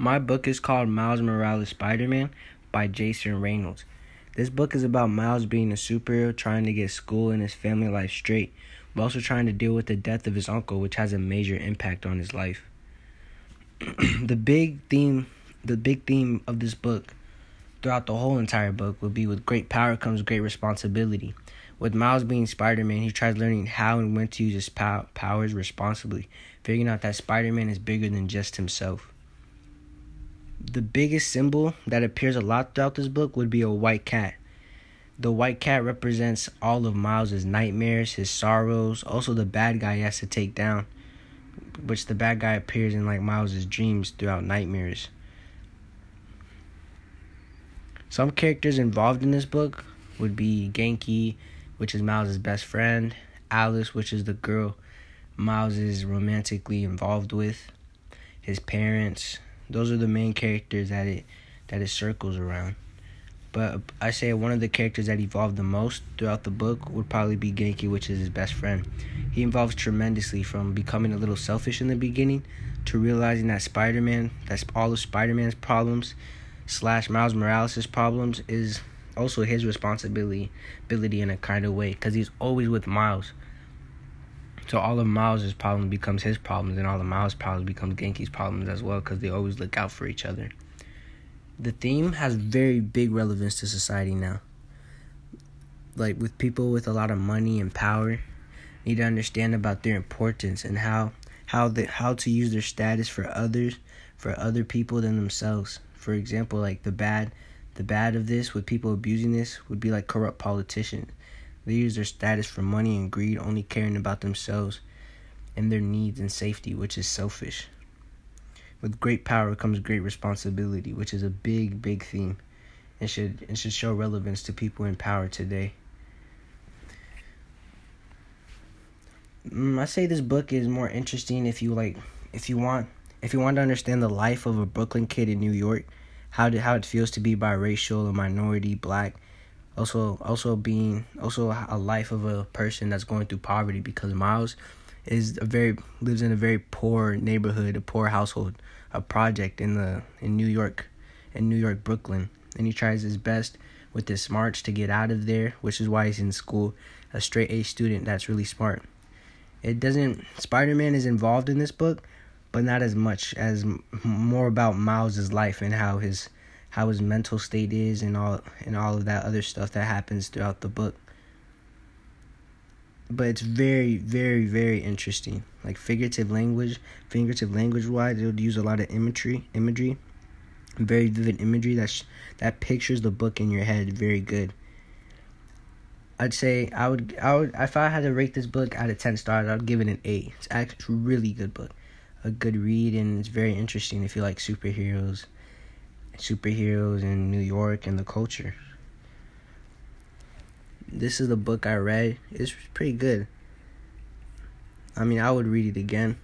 My book is called Miles Morales Spider Man by Jason Reynolds. This book is about Miles being a superhero trying to get school and his family life straight, but also trying to deal with the death of his uncle, which has a major impact on his life. the big theme the big theme of this book throughout the whole entire book will be with great power comes great responsibility. With Miles being Spider Man, he tries learning how and when to use his pow- powers responsibly, figuring out that Spider Man is bigger than just himself. The biggest symbol that appears a lot throughout this book would be a white cat. The white cat represents all of Miles's nightmares, his sorrows, also the bad guy he has to take down, which the bad guy appears in like Miles's dreams throughout nightmares. Some characters involved in this book would be Ganke, which is Miles' best friend, Alice, which is the girl Miles is romantically involved with, his parents. Those are the main characters that it that it circles around. But I say one of the characters that evolved the most throughout the book would probably be Ganke, which is his best friend. He evolves tremendously from becoming a little selfish in the beginning to realizing that Spider-Man, that's all of Spider-Man's problems slash Miles Morales' problems is also his responsibility in a kind of way because he's always with Miles. So all of Miles' problems becomes his problems, and all of Miles' problems becomes Ganke's problems as well because they always look out for each other. The theme has very big relevance to society now. Like with people with a lot of money and power, need to understand about their importance and how how the how to use their status for others, for other people than themselves. For example, like the bad the bad of this, with people abusing this, would be like corrupt politicians. They use their status for money and greed, only caring about themselves and their needs and safety, which is selfish. With great power comes great responsibility, which is a big, big theme and should and should show relevance to people in power today. Mm, I say this book is more interesting if you like if you want if you want to understand the life of a Brooklyn kid in New York how to, how it feels to be biracial, a minority, black, also also being also a life of a person that's going through poverty because Miles is a very lives in a very poor neighborhood, a poor household, a project in the in New York, in New York Brooklyn, and he tries his best with his smarts to get out of there, which is why he's in school, a straight A student that's really smart. It doesn't Spider Man is involved in this book, but not as much as more about Miles's life and how his how his mental state is and all and all of that other stuff that happens throughout the book. But it's very, very, very interesting. Like figurative language, figurative language wise, it would use a lot of imagery, imagery, very vivid imagery that sh- that pictures the book in your head very good. I'd say I would I would if I had to rate this book out of ten stars, I'd give it an eight. It's actually a really good book a good read and it's very interesting if you like superheroes superheroes in New York and the culture. This is the book I read. It's pretty good. I mean, I would read it again.